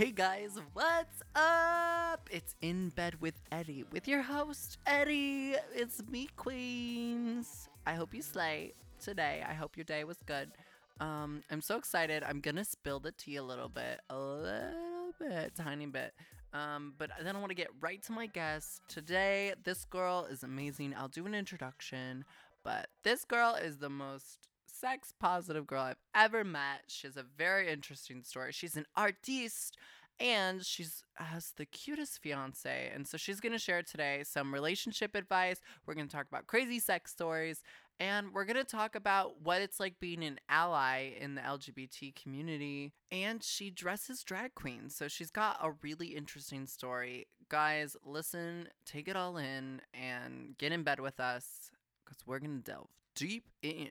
Hey guys, what's up? It's In Bed with Eddie with your host, Eddie. It's me, Queens. I hope you slay today. I hope your day was good. Um, I'm so excited. I'm gonna spill the tea a little bit, a little bit, tiny bit. Um, but then I want to get right to my guest. Today, this girl is amazing. I'll do an introduction, but this girl is the most sex positive girl I've ever met. She has a very interesting story. She's an artiste and she's has the cutest fiance. And so she's going to share today some relationship advice. We're going to talk about crazy sex stories and we're going to talk about what it's like being an ally in the LGBT community. And she dresses drag queens. So she's got a really interesting story. Guys, listen, take it all in and get in bed with us because we're going to delve deep in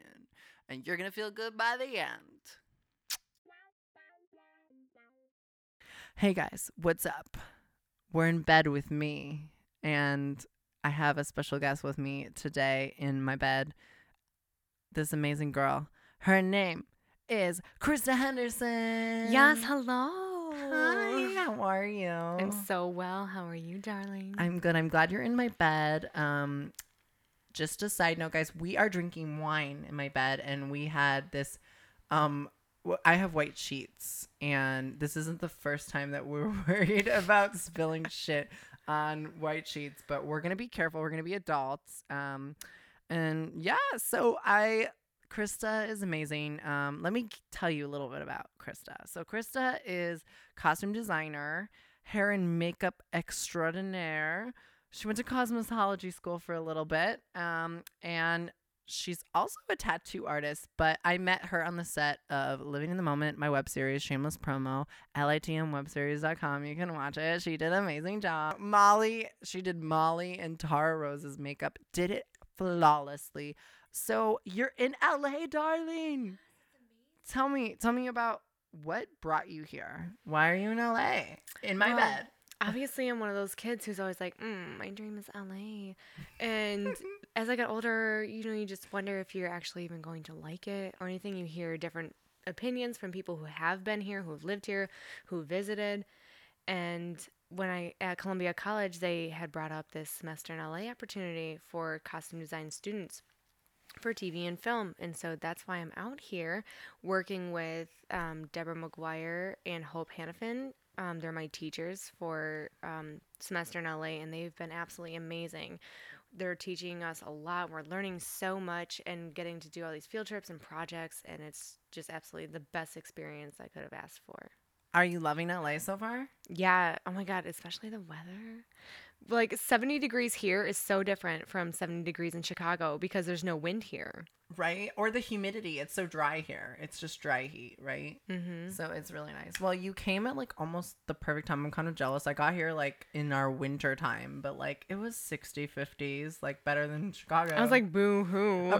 and you're going to feel good by the end. Hey guys, what's up? We're in bed with me, and I have a special guest with me today in my bed. This amazing girl. Her name is Krista Henderson. Yes, hello. Hi, how are you? I'm so well. How are you, darling? I'm good. I'm glad you're in my bed. Um, just a side note, guys, we are drinking wine in my bed, and we had this. Um, I have white sheets, and this isn't the first time that we're worried about spilling shit on white sheets, but we're gonna be careful. We're gonna be adults. Um, and yeah, so I. Krista is amazing. Um, let me tell you a little bit about Krista. So, Krista is costume designer, hair and makeup extraordinaire. She went to cosmetology school for a little bit. Um, and she's also a tattoo artist, but I met her on the set of Living in the Moment, my web series, shameless promo, litmwebseries.com. You can watch it. She did an amazing job. Molly, she did Molly and Tara Rose's makeup, did it flawlessly. So you're in LA, darling. Tell me, tell me about what brought you here. Why are you in LA? In my Well, bed. Obviously, I'm one of those kids who's always like, mm, my dream is LA. And as I got older, you know, you just wonder if you're actually even going to like it or anything. You hear different opinions from people who have been here, who have lived here, who visited. And when I at Columbia College, they had brought up this semester in LA opportunity for costume design students for TV and film. And so that's why I'm out here working with um, Deborah McGuire and Hope Hanafin. Um, they're my teachers for um, semester in LA, and they've been absolutely amazing. They're teaching us a lot. We're learning so much and getting to do all these field trips and projects, and it's just absolutely the best experience I could have asked for. Are you loving LA so far? Yeah. Oh my God. Especially the weather. Like 70 degrees here is so different from 70 degrees in Chicago because there's no wind here. Right? Or the humidity. It's so dry here. It's just dry heat, right? Mm-hmm. So it's really nice. Well, you came at like almost the perfect time. I'm kind of jealous. I got here like in our winter time, but like it was 60, 50s, like better than Chicago. I was like, boo hoo.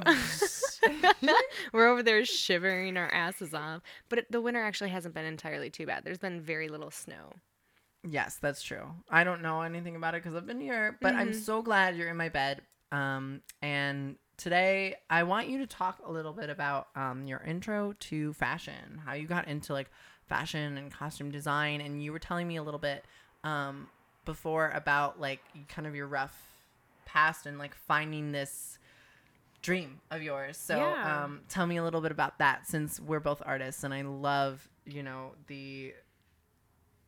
We're over there shivering our asses off. But the winter actually hasn't been entirely too bad. There's been very little snow. Yes, that's true. I don't know anything about it because I've been here, but I'm Mhm. so glad you're in my bed. Um, and today I want you to talk a little bit about um your intro to fashion, how you got into like fashion and costume design, and you were telling me a little bit um before about like kind of your rough past and like finding this dream of yours. So Yeah. um tell me a little bit about that since we're both artists and I love, you know, the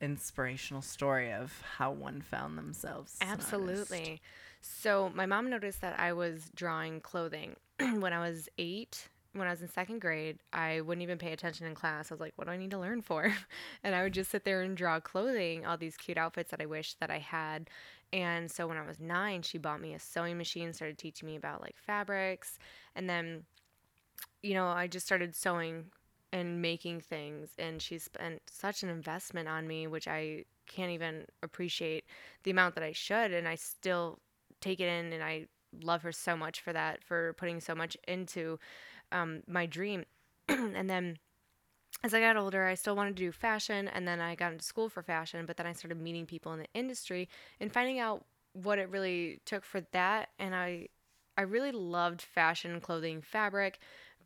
inspirational story of how one found themselves. Absolutely. So my mom noticed that I was drawing clothing when I was eight. When I was in second grade, I wouldn't even pay attention in class. I was like, "What do I need to learn for?" And I would just sit there and draw clothing, all these cute outfits that I wish that I had. And so when I was nine, she bought me a sewing machine, started teaching me about like fabrics, and then, you know, I just started sewing and making things. And she spent such an investment on me, which I can't even appreciate the amount that I should. And I still take it in and I love her so much for that, for putting so much into um, my dream. and then as I got older, I still wanted to do fashion, and then I got into school for fashion, but then I started meeting people in the industry and finding out what it really took for that. And I, I really loved fashion, clothing, fabric,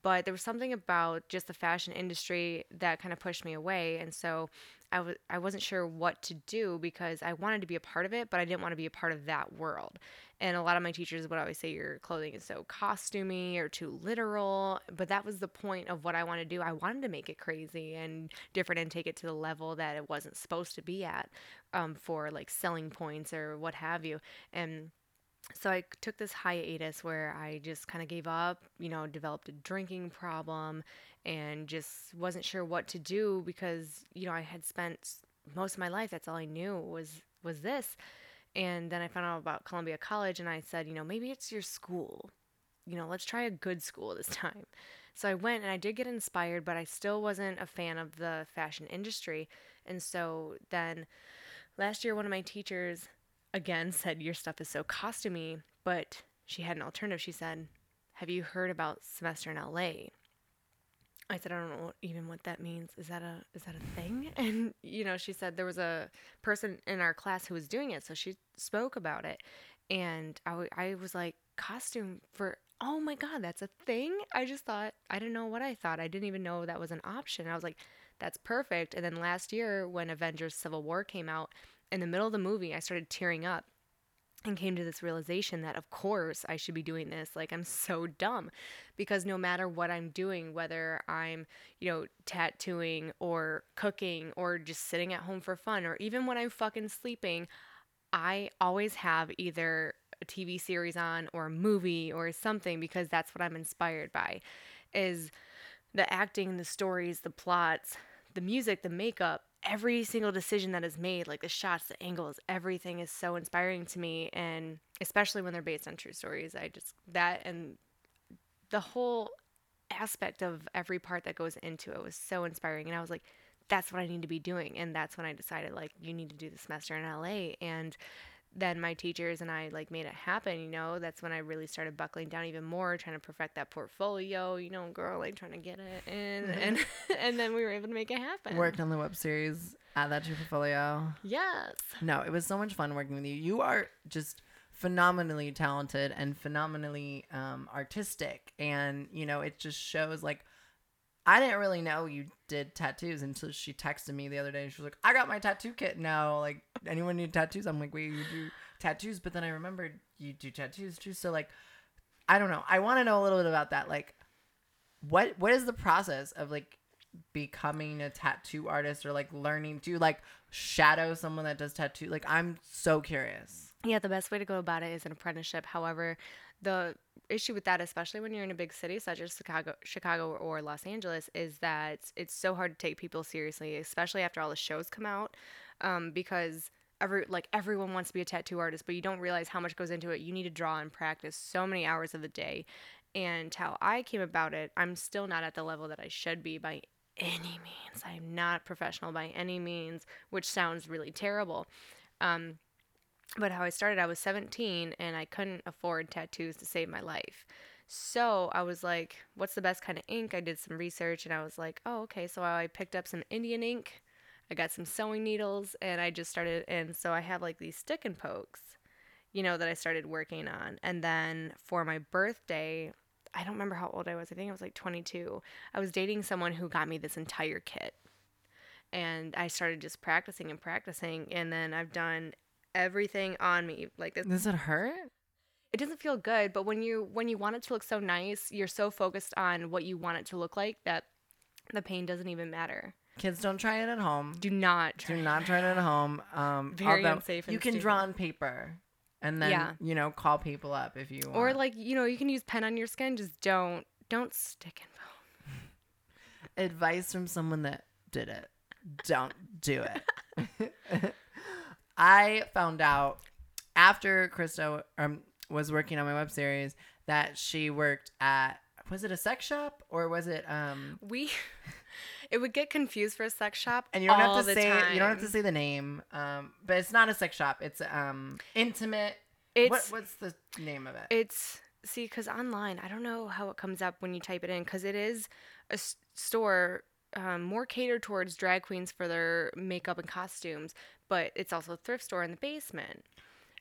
but there was something about just the fashion industry that kind of pushed me away. And so I was I wasn't sure what to do because I wanted to be a part of it, but I didn't want to be a part of that world. And a lot of my teachers would always say your clothing is so costumey or too literal, but that was the point of what I wanted to do. I wanted to make it crazy and different and take it to the level that it wasn't supposed to be at um, for like selling points or what have you. And so I took this hiatus where I just kind of gave up, you know, developed a drinking problem and just wasn't sure what to do because, you know, I had spent most of my life that's all I knew was was this. And then I found out about Columbia College and I said, you know, maybe it's your school. You know, let's try a good school this time. So I went and I did get inspired, but I still wasn't a fan of the fashion industry. And so then last year, one of my teachers again said, Your stuff is so costumey, but she had an alternative. She said, Have you heard about semester in LA? I said, I don't know even what that means. Is that a is that a thing? And you know, she said there was a person in our class who was doing it, so she spoke about it, and I, w- I was like, costume for oh my god, that's a thing. I just thought I didn't know what I thought. I didn't even know that was an option. I was like, that's perfect. And then last year when Avengers Civil War came out, in the middle of the movie, I started tearing up and came to this realization that of course I should be doing this. Like I'm so dumb because no matter what I'm doing whether I'm you know tattooing or cooking or just sitting at home for fun or even when I'm fucking sleeping I always have either a TV series on or a movie or something because that's what I'm inspired by is the acting the stories the plots the music the makeup every single decision that is made, like the shots, the angles, everything is so inspiring to me. And especially when they're based on true stories, I just, that and the whole aspect of every part that goes into it was so inspiring. And I was like, that's what I need to be doing. And that's when I decided, like, you need to do the semester in LA. And then my teachers and I like made it happen, you know. That's when I really started buckling down even more, trying to perfect that portfolio, you know, girl, like trying to get it in mm-hmm. and and then we were able to make it happen. Worked on the web series, add that to your portfolio. Yes. No, it was so much fun working with you. You are just phenomenally talented and phenomenally um, artistic and you know it just shows like I didn't really know you did tattoos until she texted me the other day. And she was like, I got my tattoo kit now. Like, anyone need tattoos? I'm like, wait, you do tattoos? But then I remembered you do tattoos too. So, like, I don't know. I want to know a little bit about that. Like, what what is the process of like becoming a tattoo artist or like learning to like shadow someone that does tattoo? Like, I'm so curious. Yeah, the best way to go about it is an apprenticeship. However, the issue with that, especially when you're in a big city such as Chicago, Chicago or Los Angeles, is that it's so hard to take people seriously, especially after all the shows come out, um, because every like everyone wants to be a tattoo artist, but you don't realize how much goes into it. You need to draw and practice so many hours of the day, and how I came about it, I'm still not at the level that I should be by any means. I'm not professional by any means, which sounds really terrible. Um, but how I started, I was 17 and I couldn't afford tattoos to save my life. So I was like, what's the best kind of ink? I did some research and I was like, oh, okay. So I picked up some Indian ink. I got some sewing needles and I just started. And so I have like these stick and pokes, you know, that I started working on. And then for my birthday, I don't remember how old I was. I think I was like 22. I was dating someone who got me this entire kit. And I started just practicing and practicing. And then I've done everything on me like this. Does it hurt? It doesn't feel good, but when you when you want it to look so nice, you're so focused on what you want it to look like that the pain doesn't even matter. Kids don't try it at home. Do not try. Do not try it at home. Um, Very unsafe. you can stupid. draw on paper, and then yeah. you know call people up if you want. Or like you know you can use pen on your skin. Just don't don't stick in bone. Advice from someone that did it: Don't do it. I found out after Krista um, was working on my web series that she worked at was it a sex shop or was it um we it would get confused for a sex shop and you don't have to say time. you don't have to say the name um but it's not a sex shop. It's um intimate. It's what, what's the name of it? It's see because online i don't know how it comes up when you type it in because it is a s- store um, more catered towards drag queens for their makeup and costumes, but it's also a thrift store in the basement.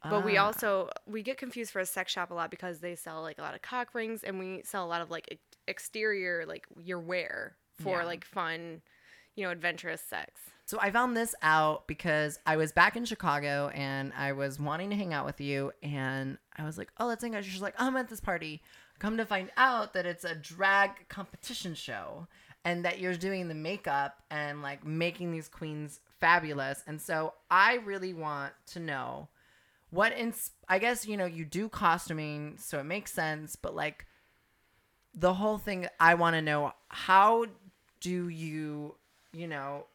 But we ah. also we get confused for a sex shop a lot because they sell like a lot of cock rings and we sell a lot of like exterior like your wear for yeah. like fun, you know, adventurous sex. So I found this out because I was back in Chicago and I was wanting to hang out with you and I was like, "Oh, let's hang out." She's like, "I'm at this party." Come to find out that it's a drag competition show and that you're doing the makeup and like making these queens fabulous. And so I really want to know what ins- I guess you know you do costuming so it makes sense, but like the whole thing I want to know how do you, you know,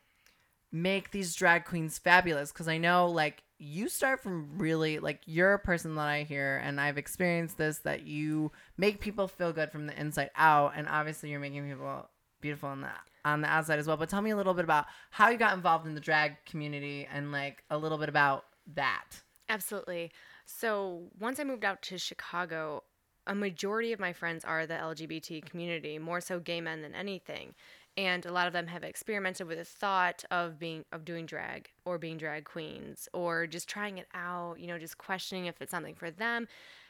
make these drag queens fabulous because I know like you start from really like you're a person that I hear and I've experienced this that you make people feel good from the inside out and obviously you're making people beautiful on the on the outside as well. But tell me a little bit about how you got involved in the drag community and like a little bit about that. Absolutely. So once I moved out to Chicago, a majority of my friends are the LGBT community, more so gay men than anything. And a lot of them have experimented with the thought of being of doing drag or being drag queens or just trying it out, you know, just questioning if it's something for them.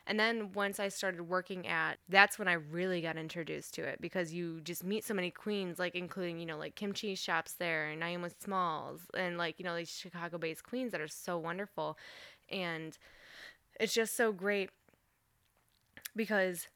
And then once I started working at, that's when I really got introduced to it because you just meet so many queens, like including, you know, like Kim Chi shops there and Naomi Smalls and like, you know, these Chicago based queens that are so wonderful. And it's just so great because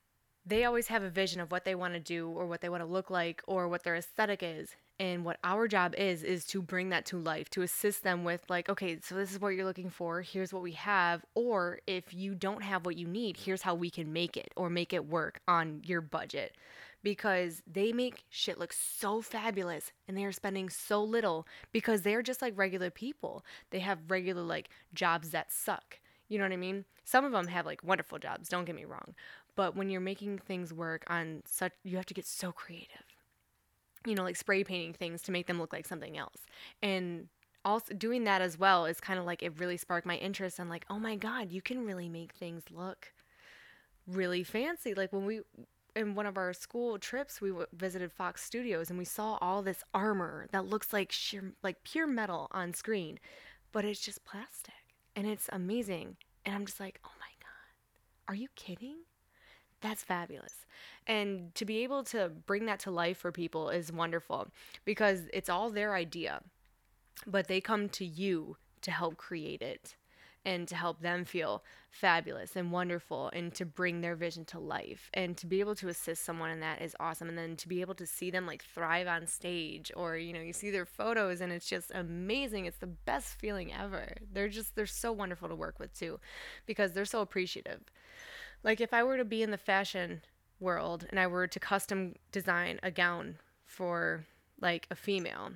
they always have a vision of what they want to do or what they want to look like or what their aesthetic is and what our job is is to bring that to life to assist them with like okay so this is what you're looking for here's what we have or if you don't have what you need here's how we can make it or make it work on your budget. Because they make shit look so fabulous and they are spending so little because they're just like regular people. They have regular like jobs that suck. You know what i mean? Some of them have like wonderful jobs don't get me wrong but when you're making things work on such you have to get so creative you know, like spray painting things to make them look like something else. And also doing that as well is kind of like it really sparked my interest and like, oh my God, you can really make things look really fancy. Like when we, in one of our school trips, we visited Fox Studios and we saw all this armor that looks like sheer, like pure metal on screen, but it's just plastic and it's amazing. And I'm just like, oh my God, are you kidding? That's fabulous. And to be able to bring that to life for people is wonderful because it's all their idea, but they come to you to help create it and to help them feel fabulous and wonderful and to bring their vision to life. And to be able to assist someone in that is awesome. And then to be able to see them like thrive on stage or you know you see their photos and it's just amazing. It's the best feeling ever. They're just they're so wonderful to work with too because they're so appreciative like if I were to be in the fashion world and I were to custom design a gown for like a female,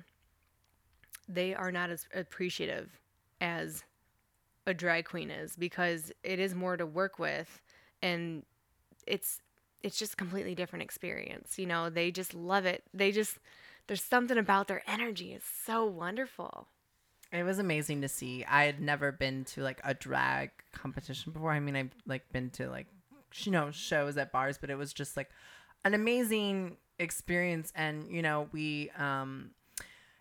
they are not as appreciative as a drag queen is because it is more to work with and it's it's just a completely different experience. You know, they just love it. They just there's something about their energy. It's so wonderful. It was amazing to see. I had never been to like a drag competition before. I mean, I've like been to like you know shows at bars but it was just like an amazing experience. And you know we um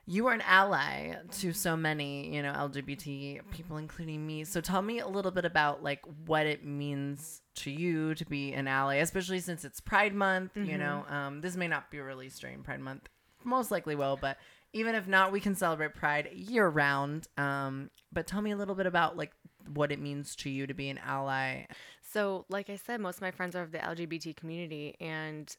you were an ally to so many you know lgbt people including me. So tell me a little bit about like what it means to you to be an ally especially since it's pride month mm-hmm. you know. Um, this may not be released during pride month. Most likely will but even if not we can celebrate pride year round um, but tell me a little bit about like what it means to you to be an ally so, like I said, most of my friends are of the LGBT community, and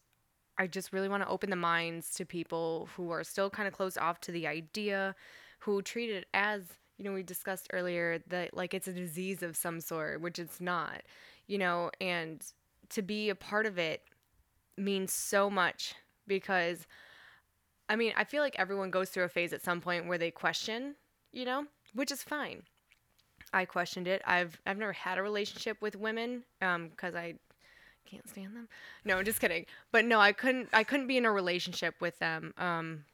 I just really want to open the minds to people who are still kind of closed off to the idea, who treat it as, you know, we discussed earlier that like it's a disease of some sort, which it's not, you know, and to be a part of it means so much because I mean, I feel like everyone goes through a phase at some point where they question, you know, which is fine. I questioned it. I've I've never had a relationship with women because um, I can't stand them. No, just kidding. But no, I couldn't I couldn't be in a relationship with them. Um,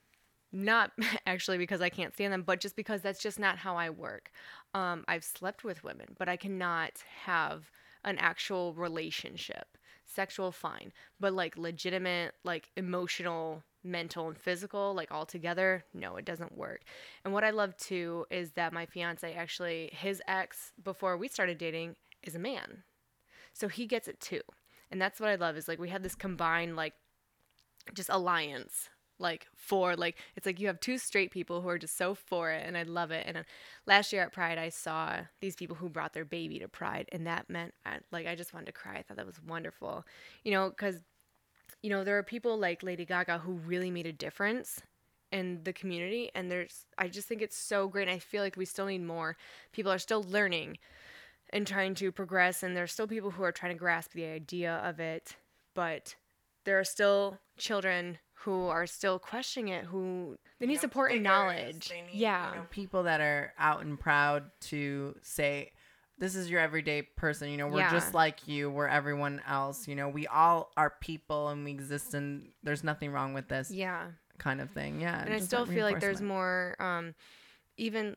not actually because I can't stand them, but just because that's just not how I work. Um, I've slept with women, but I cannot have an actual relationship. Sexual, fine, but like legitimate, like emotional mental and physical like all together no it doesn't work. And what i love too is that my fiance actually his ex before we started dating is a man. So he gets it too. And that's what i love is like we have this combined like just alliance like for like it's like you have two straight people who are just so for it and I love it. And uh, last year at Pride I saw these people who brought their baby to Pride and that meant I, like I just wanted to cry. I thought that was wonderful. You know cuz you know there are people like Lady Gaga who really made a difference in the community and there's I just think it's so great and I feel like we still need more. People are still learning and trying to progress and there's still people who are trying to grasp the idea of it but there are still children who are still questioning it who they need know, support and knowledge They need, yeah. you know, people that are out and proud to say, "This is your everyday person." You know, we're Yeah. just like you. We're everyone else. You know, we all are people and we exist, and there's nothing wrong with this yeah kind of thing. Yeah, and I still feel like there's more um even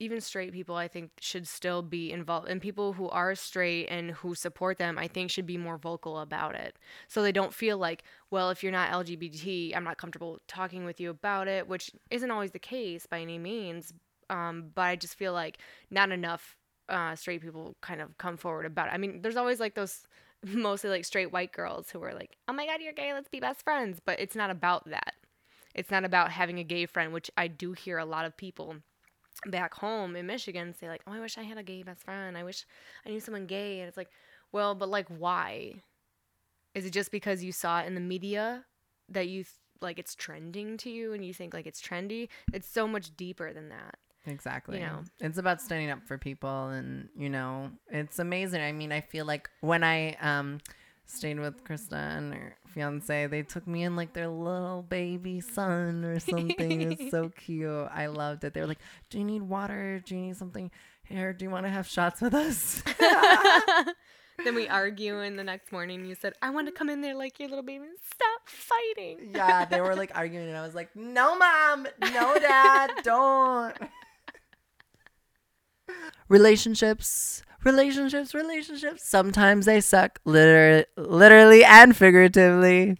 even straight people I think should still be involved and people who are straight and who support them I think should be more vocal about it so they don't feel like well if you're not LGBT I'm not comfortable talking with you about it which isn't always the case by any means um, but I just feel like not enough uh, straight people kind of come forward about it I mean there's always like those mostly like straight white girls who are like oh my god you're gay let's be best friends but it's not about that it's not about having a gay friend, which I do hear a lot of people back home in Michigan say like, "Oh, I wish I had a gay best friend. I wish I knew someone gay." And it's like, "Well, but like why? Is it just because you saw it in the media that you th- like it's trending to you and you think like it's trendy? It's so much deeper than that." Exactly. You know. It's about standing up for people and you know, it's amazing. I mean, I feel like when I um stayed with Krista and her fiance, they took me in like their little baby son or something. it was so cute. I loved it. They were like, Do you need water? Do you need something here? Do you want to have shots with us? then we argue and the next morning you said, "I want to come in there like your little baby. Stop fighting." yeah, they were like arguing and I was like, No mom, no dad, don't. Relationships relationships relationships. Sometimes they suck liter- literally and figuratively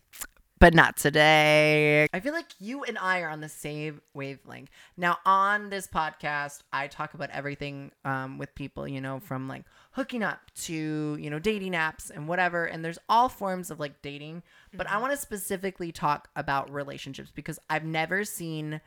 but not today. I feel like you and i are on the same wavelength. Now on this podcast i talk about everything um, with people you know from like hooking up to you know dating apps and whatever and there's all forms of like dating but i want to specifically talk about relationships because i've never seen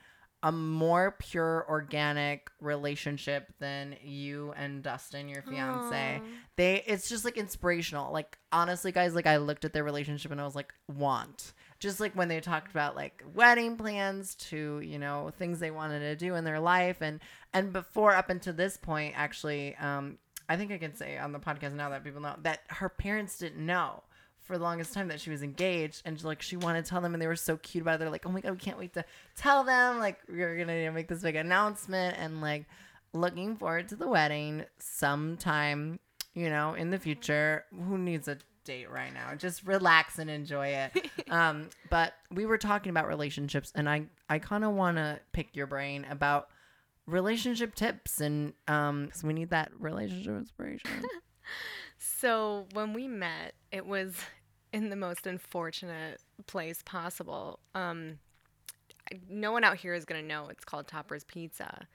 a more pure organic relationship than you and Dustin, your fiance. Aw. They it's just like inspirational. Like honestly, guys, like I looked at their relationship and I was like, want. Just like when they talked about like wedding plans to, you know, things they wanted to do in their life and and before up until this point, actually, um, I think I can say on the podcast now that people know that her parents didn't know for the longest time that she was engaged and like she wanted to tell them and they were so cute about it. They're like, Oh my god, we can't wait to tell them. Like we're gonna you know, make this big announcement and like looking forward to the wedding sometime, you know, in the future. Who needs a date right now? Just relax and enjoy it. um, but we were talking about relationships and I I kinda wanna pick your brain about relationship tips and um we need that relationship inspiration. So when we met, it was in the most unfortunate place possible. Um, no one out here is gonna know it's called Topper's Pizza,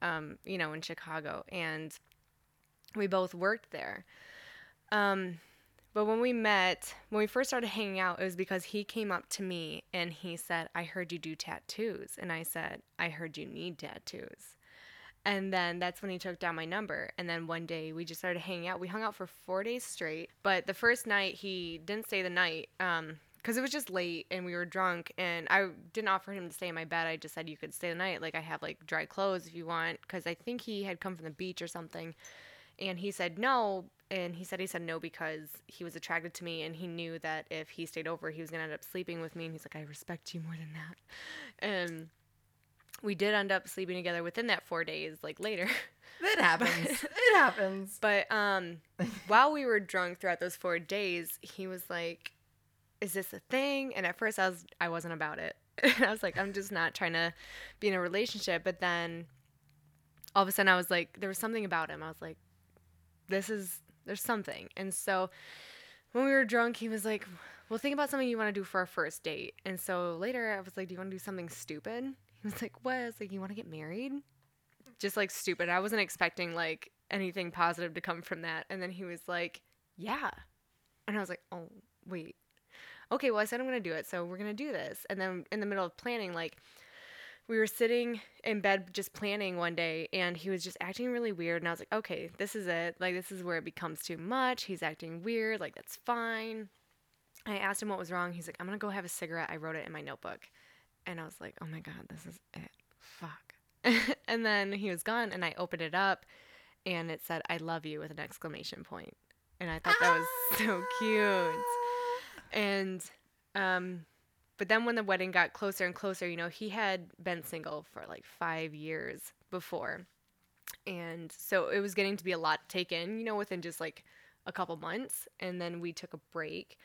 um, you know, in Chicago, and we both worked there. Um, but when we met, when we first started hanging out, it was because he came up to me and he said, "I heard you do tattoos," and I said, "I heard you need tattoos." And then that's when he took down my number. And then one day we just started hanging out. We hung out for four days straight. But the first night he didn't stay the night um, because it was just late and we were drunk. And I didn't offer him to stay in my bed. I just said you could stay the night. Like I have like dry clothes if you want. Because I think he had come from the beach or something. And he said no. And he said he said no because he was attracted to me and he knew that if he stayed over, he was going to end up sleeping with me. And he's like, I respect you more than that. And we did end up sleeping together within that four days, like later. it happens. it happens. But um, while we were drunk throughout those four days, he was like, "Is this a thing?" And at first, I was I wasn't about it. I was like, "I'm just not trying to be in a relationship." But then, all of a sudden, I was like, there was something about him. I was like, "This is there's something." And so, when we were drunk, he was like, "Well, think about something you want to do for our first date." And so later, I was like, "Do you want to do something stupid?" He was like, "What?" I was like, "You want to get married?" Just like stupid. I wasn't expecting like anything positive to come from that. And then he was like, "Yeah," and I was like, "Oh, wait." okay, well, I said I'm going to do it. So we're going to do this. And then in the middle of planning, like, we were sitting in bed just planning one day and he was just acting really weird and i was like okay this is it like this is where it becomes too much he's acting weird like that's fine i asked him what was wrong he's like i'm gonna go have a cigarette i wrote it in my notebook and i was like oh my god this is it fuck and then he was gone and i opened it up and it said i love you with an exclamation point and i thought that was so cute and um but then when the wedding got closer and closer, you know, he had been single for like five years before. And so it was getting to be a lot taken, you know, within just like a couple months. And then we took a break.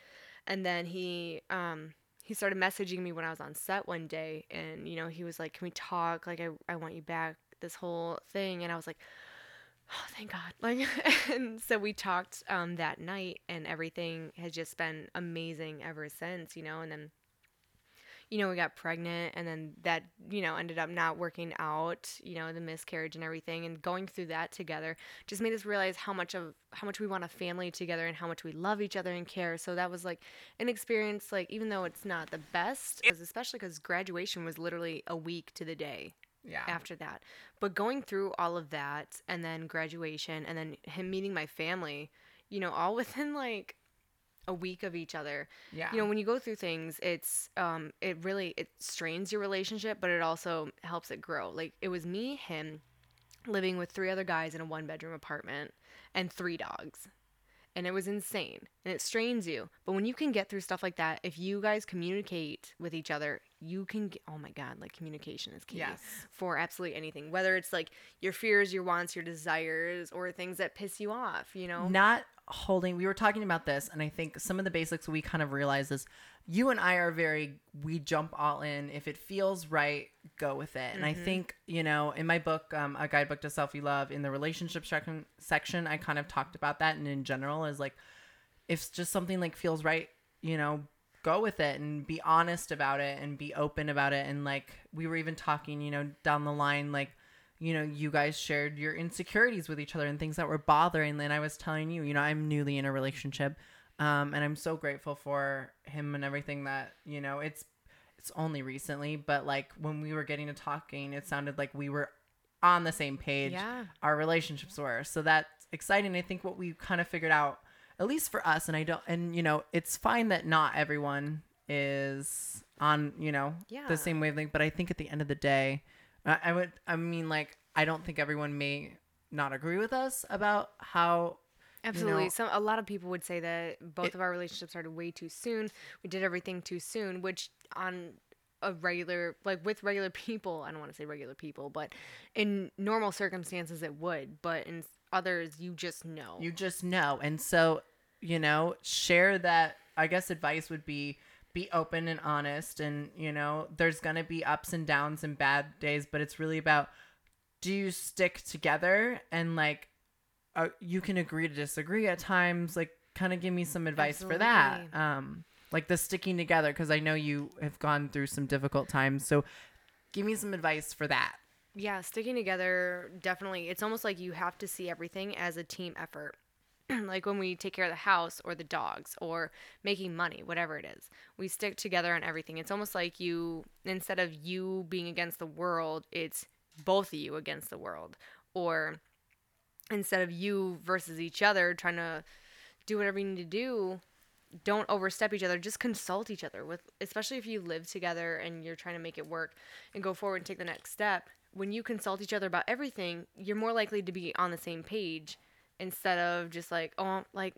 And then he, um, he started messaging me when I was on set one day. And, you know, he was like, Can we talk? Like, I, I want you back, this whole thing. And I was like, oh thank god like and so we talked um that night and everything has just been amazing ever since you know and then you know, we got pregnant and then that, you know, ended up not working out, you know, the miscarriage and everything and going through that together just made us realize how much of how much we want a family together and how much we love each other and care. So that was like an experience like even though it's not the best, especially cuz graduation was literally a week to the day Yeah. after that. But going through all of that and then graduation and then him meeting my family, you know, all within like a week of each other. Yeah. You know, when you go through things, it's um it really it strains your relationship, but it also helps it grow. Like it was me, him living with three other guys in a one bedroom apartment and three dogs. And it was insane. And it strains you. But when you can get through stuff like that, if you guys communicate with each other, you can get, oh my god, like communication is key Yes. for absolutely anything. Whether it's like your fears, your wants, your desires, or things that piss you off, you know? not holding we were talking about this and i think some of the basics we kind of realize is you and i are very we jump all in. If it feels right go with it. And i think you know in my book um, a guidebook to self-love in the relationship section section i kind of talked about that and in general is like if just something like feels right you know go with it and be honest about it and be open about it. And like we were even talking you know down the line like you know, you guys shared your insecurities with each other and things that were bothering. And I was telling you, you know, I'm newly in a relationship, um, and I'm so grateful for him and everything that you know. It's it's only recently, but like when we were getting to talking, it sounded like we were on the same page. Yeah. Our relationships were so that's exciting. I think what we kind of figured out, at least for us, and I don't, and you know, it's fine that not everyone is on you know Yeah. the same wavelength, but I think at the end of the day. I would. I mean, like, I don't think everyone may not agree with us about how. Absolutely. know- Some a lot of people would say that both It- of our relationships started way too soon. We did everything too soon, which on a regular like with regular people, I don't want to say regular people, but in normal circumstances it would, but in others you just know. You just know, and so you know, share that. I guess advice would be be open and honest, and you know, there's gonna be ups and downs and bad days, but it's really about do you stick together and like uh, you can agree to disagree at times. Like, kind of give me some advice for that. Um, like the sticking together, because I know you have gone through some difficult times. So, give me some advice for that. Yeah, sticking together definitely. It's almost like you have to see everything as a team effort. like when we take care of the house or the dogs or making money, whatever it is. We stick together on everything. It's almost like you instead of you being against the world, it's both of you against the world. Or instead of you versus each other trying to do whatever you need to do, don't overstep each other. Just consult each other with, especially if you live together and you're trying to make it work and go forward and take the next step. When you consult each other about everything, you're more likely to be on the same page instead of just like, oh, like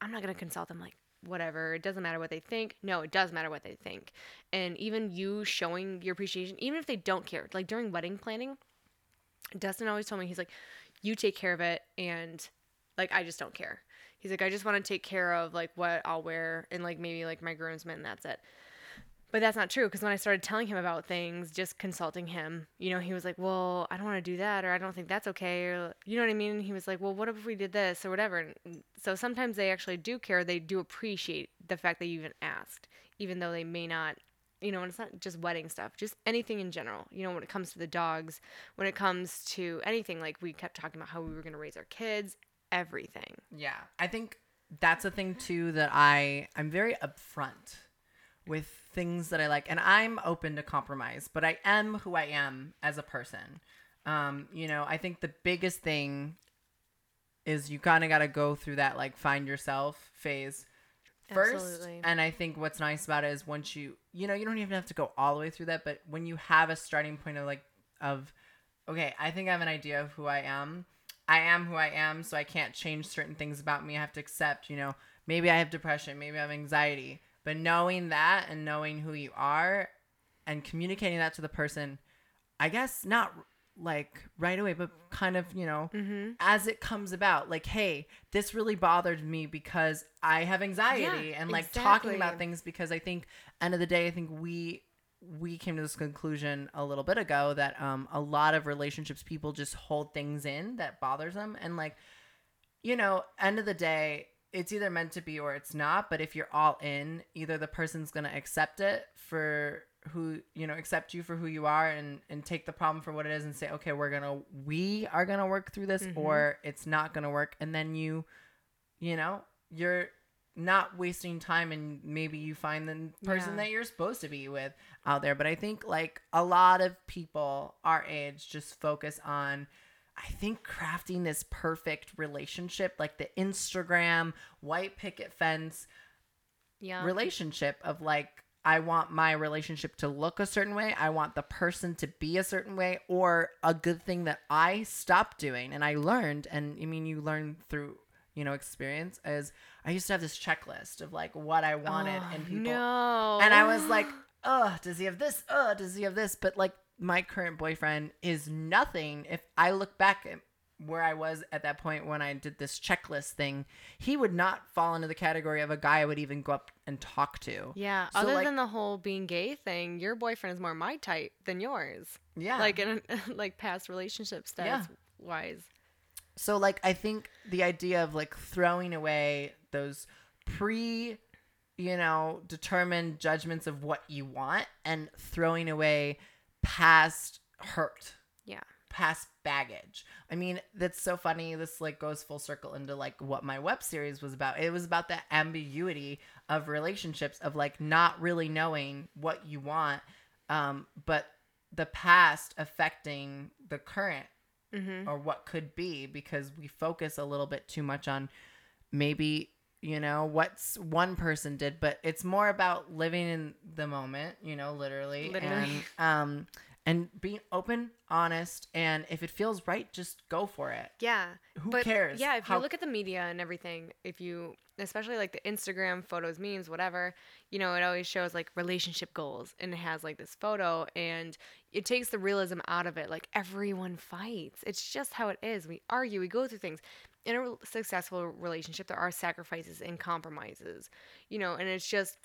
I'm not gonna consult them. Like whatever, it doesn't matter what they think. No, it does matter what they think. And even you showing your appreciation, even if they don't care, like during wedding planning, Dustin always told me he's like, you take care of it, and like I just don't care. He's like, I just want to take care of like what I'll wear and like maybe like my groomsmen. That's it. But that's not true because when I started telling him about things, just consulting him, you know, he was like, "Well, I don't want to do that, or I don't think that's okay, or you know what I mean." He was like, "Well, what if we did this or whatever?" And mm, so sometimes they actually do care. They do appreciate the fact that you even asked, even though they may not. You know, and it's not just wedding stuff, just anything in general. You know, when it comes to the dogs, when it comes to anything, like we kept talking about how we were going to raise our kids, everything. Yeah, I think that's a thing too that I I'm very upfront with things that I like. And I'm open to compromise, but I am who I am as a person. Um, you know, I think the biggest thing is you kind of got to go through that like find yourself phase first. Absolutely. And I think what's nice about it is once you, you know, you don't even have to go all the way through that, but when you have a starting point of like, of, okay, I think I have an idea of who I am. I am who I am, so I can't change certain things about me. I have to accept, you know, maybe I have depression, maybe I have anxiety, but knowing that and knowing who you are and communicating that to the person, I guess not like right away, but kind of, you know, Mm-hmm. as it comes about like hey this really bothered me because i have anxiety Yeah, and like talking about things because i think end of the day i think we we came to this conclusion a little bit ago that um a lot of relationships people just hold things in that bothers them and like you know end of the day it's either meant to be or it's not but if you're all in either the person's going to accept it for who you know accept you for who you are and and take the problem for what it is and say okay we're gonna we are gonna work through this Mhm. or it's not gonna work and then you you know you're not wasting time and maybe you find the person Yeah. that you're supposed to be with out there but i think like a lot of people our age just focus on I think crafting this perfect relationship, like the Instagram white picket fence Yeah. relationship of like, I want my relationship to look a certain way. I want the person to be a certain way, or a good thing that I stopped doing and I learned. And I mean, you learn through, you know, experience. Is I used to have this checklist of like what I wanted Oh, in people. No. And I was like, oh, does he have this? Oh, does he have this? But like my current boyfriend is nothing. If I look back at where I was at that point when I did this checklist thing, he would not fall into the category of a guy I would even go up and talk to. yeah. So, Other like- than the whole being gay thing, your boyfriend is more my type than yours. Yeah. Like in like past relationship stats Yeah. wise. So like I think the idea of like throwing away those pre you know determined judgments of what you want and throwing away past hurt Yeah. past baggage. I mean, that's so funny. This like goes full circle into like what my web series was about. It was about the ambiguity of relationships of like not really knowing what you want um but the past affecting the current Mm-hmm. or what could be because we focus a little bit too much on maybe you know what's one person did but it's more about living in the moment you know literally, Literally. and um and being open honest and if it feels right just go for it Yeah. who but cares Yeah, if How- you look at the media and everything, if you especially like the Instagram photos, memes, whatever, you know, it always shows like relationship goals and it has like this photo and it takes the realism out of it. Like everyone fights. It's just how it is. We argue, we go through things. In a successful relationship, there are sacrifices and compromises, you know, and it's just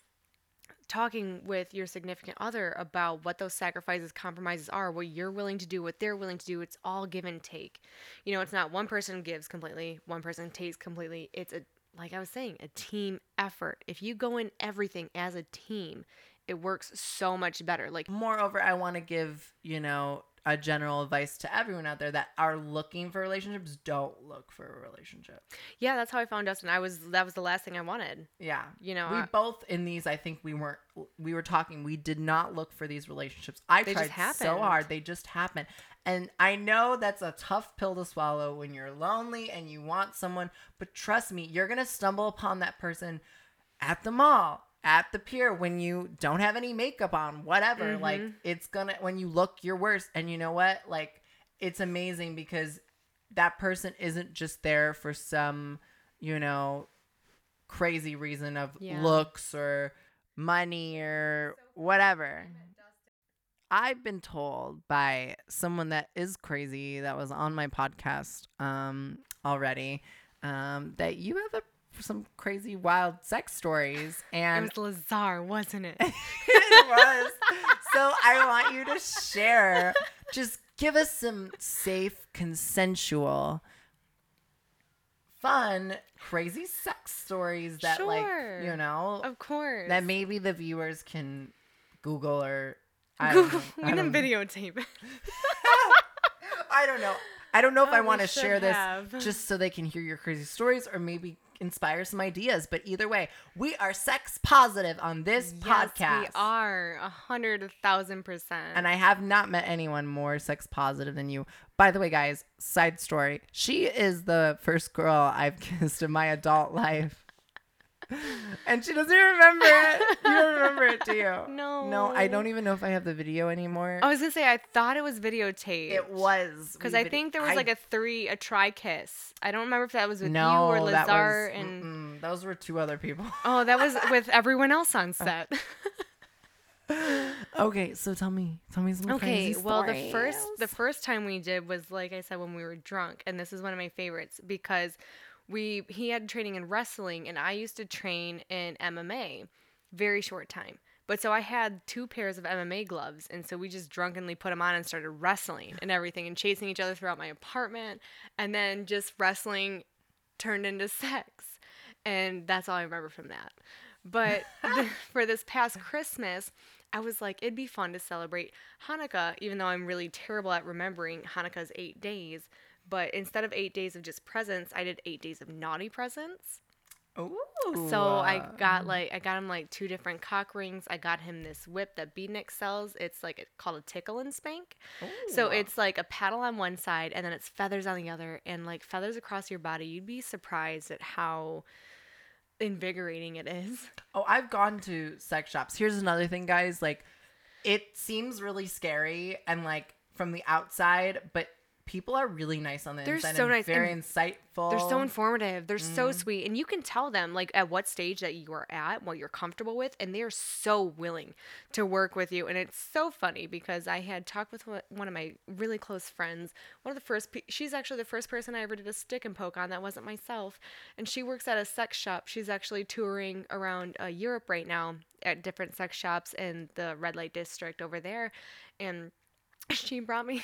talking with your significant other about what those sacrifices, compromises are, what you're willing to do, what they're willing to do. It's all give and take. You know, it's not one person gives completely, one person takes completely. It's a, like I was saying, a team effort. If you go in everything as a team, it works so much better. Like, moreover i want to give you know a general advice to everyone out there that are looking for relationships don't look for a relationship. Yeah, that's how I found Justin. I was, that was the last thing I wanted. yeah. You know, we I- both in these i think we weren't we were talking we did not look for these relationships. I They tried just so hard. They just happened. And i know that's a tough pill to swallow when you're lonely and you want someone but trust me you're gonna stumble upon that person at the mall at the pier when you don't have any makeup on whatever like Mhm. it's gonna when you look your worst and you know what like it's amazing because that person isn't just there for some you know crazy reason of Yeah. looks or money or whatever. I've been told by someone that is crazy that was on my podcast um, already um, that you have a, some crazy wild sex stories and it was Lazar, wasn't it? it was. So I want you to share. Just give us some safe, consensual, fun, crazy sex stories that, like, you know, of course. that maybe the viewers can Google or. I Google, know. we I didn't don't know. videotape it. I don't know. I don't know if Oh, I want to share this just so they can hear your crazy stories, or maybe inspire some ideas. But either way, we are sex positive on this Yes, podcast. we are a hundred thousand percent. And I have not met anyone more sex positive than you. By the way, guys, side story. She is the first girl I've kissed in my adult life. And she doesn't remember it. You don't remember it, do you? No. No, I don't even know if I have the video anymore. I was gonna say I thought it was videotaped. it was. because I vid- think there was I- like a three, a try kiss. I don't remember if that was with no, you or Lazar was, and those were two other people. oh, that was with everyone else on set. okay, so tell me, tell me some okay, crazy Okay, well the first the first time we did was like I said when we were drunk, and this is one of my favorites because we he had training in wrestling and I used to train in MMA, very short time. But so I had two pairs of MMA gloves, and so we just drunkenly put them on and started wrestling and everything, and chasing each other throughout my apartment, and then just wrestling turned into sex, and that's all I remember from that. But for this past Christmas, I was like, it'd be fun to celebrate Hanukkah, even though I'm really terrible at remembering Hanukkah's eight days. But instead of eight days of just presents, I did eight days of naughty presents. Ooh. So I got like I got him like two different cock rings. I got him this whip that Beatnik sells. It's like it's called a tickle and spank. So it's like a paddle on one side and then it's feathers on the other and like feathers across your body. You'd be surprised at how invigorating it is. Oh, I've gone to sex shops. Here's another thing, guys. Like, it seems really scary and like from the outside, but people are really nice on the They're inside. so nice, Very and insightful. They're so informative. They're so Mm-hmm. sweet. And you can tell them like at what stage that you are at, what you're comfortable with, and they are so willing to work with you. And it's so funny because I had talked with one one of my really close friends. One of the first pe- she's actually the first person I ever did a stick and poke on that wasn't myself. And she works at a sex shop. She's actually touring around uh, Europe right now at different sex shops in the red light district over there. And she brought me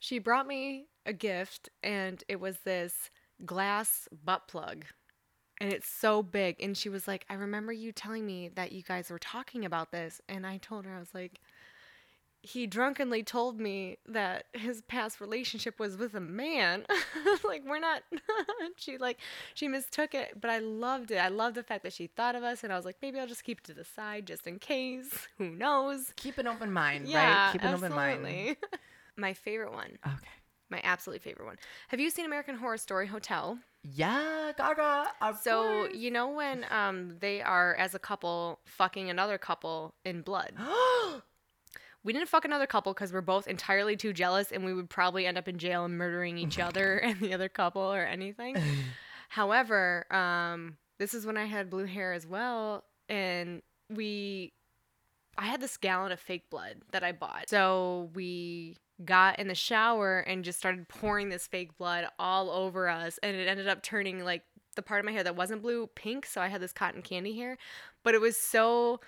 she brought me a gift and it was this glass butt plug and it's so big and she was like i remember you telling me that you guys were talking about this and i told her i was like he drunkenly told me that his past relationship was with a man. Like we're not she like she mistook it but i loved it. I loved the fact that she thought of us and i was like maybe i'll just keep it to the side just in case. Who knows? Keep an open mind, yeah right? Keep an open mind. absolutely. my favorite one Okay. my absolute favorite one. Have you seen American Horror Story Hotel? Yeah, Gaga. So course. you know when um they are as a couple fucking another couple in blood. We didn't fuck another couple because we're both entirely too jealous, and we would probably end up in jail and murdering each other and the other couple or anything. However, um, this is when I had blue hair as well, and we, I had this gallon of fake blood that I bought. So we got in the shower and just started pouring this fake blood all over us, and it ended up turning like the part of my hair that wasn't blue pink. So I had this cotton candy hair, but it was so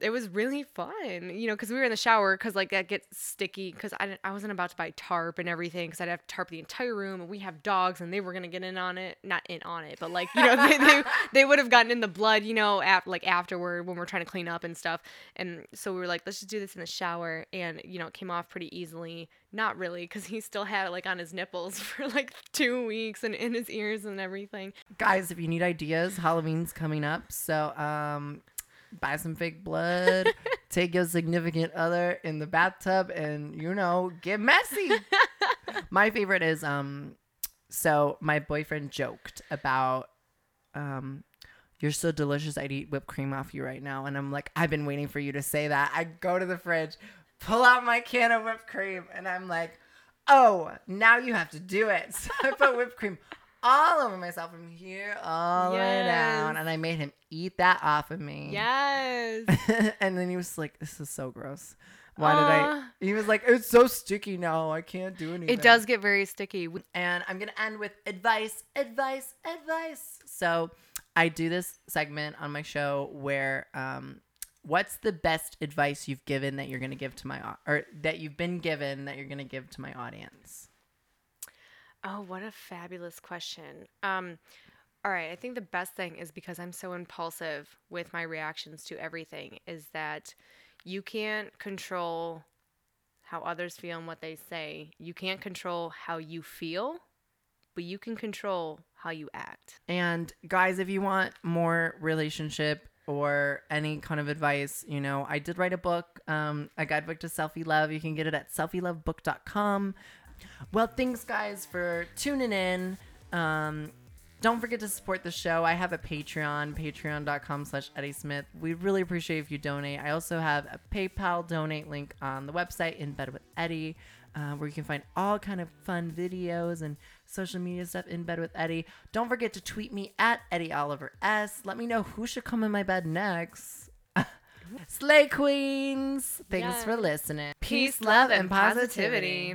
it was really fun, you know, because we were in the shower because like that gets sticky because I I wasn't about to buy tarp and everything because I'd have to tarp the entire room and we have dogs and they were gonna get in on it, not in on it, but like you know they they, they would have gotten in the blood, you know, af- like afterward when we're trying to clean up and stuff, and so we were like, let's just do this in the shower, and you know it came off pretty easily. Not really, because he still had it like on his nipples for like two weeks and in his ears and everything. guys, if you need ideas, Halloween's coming up. So, um, buy some fake blood, take your significant other in the bathtub, and you know, get messy. my favorite is um, so my boyfriend joked about um. You're so delicious. I'd eat whipped cream off you right now. And I'm like, I've been waiting for you to say that. I go to the fridge, pull out my can of whipped cream, and I'm like, oh, now you have to do it. So I put whipped cream all over myself from here all the way down. And I made him eat that off of me. Yes. and then he was like, this is so gross. Why did I? He was like, it's so sticky now. I can't do anything. It does get very sticky. And I'm going to end with advice, advice, advice. So I do this segment on my show where, um, what's the best advice you've given that you're going to give to my, or that you've been given that you're going to give to my audience? Oh, what a fabulous question. Um, all right, I think the best thing is because I'm so impulsive with my reactions to everything, is that you can't control how others feel and what they say. You can't control how you feel, but you can control how you act. And guys, if you want more relationship or any kind of advice, you know, I did write a book, um, a guidebook to selfie love. You can get it at selfielovebook.com. Well, thanks guys for tuning in. Um, don't forget to support the show. I have a Patreon, patreon.com slash Eddie Smith. We really appreciate if you donate. I also have a PayPal donate link on the website in bed with Eddie, uh, where you can find all kind of fun videos and social media stuff in bed with Eddie. Don't forget to tweet me at Eddie Oliver S. Let me know who should come in my bed next. Slay Queens. Thanks Yeah. for listening. Peace, love, and positivity. positivity.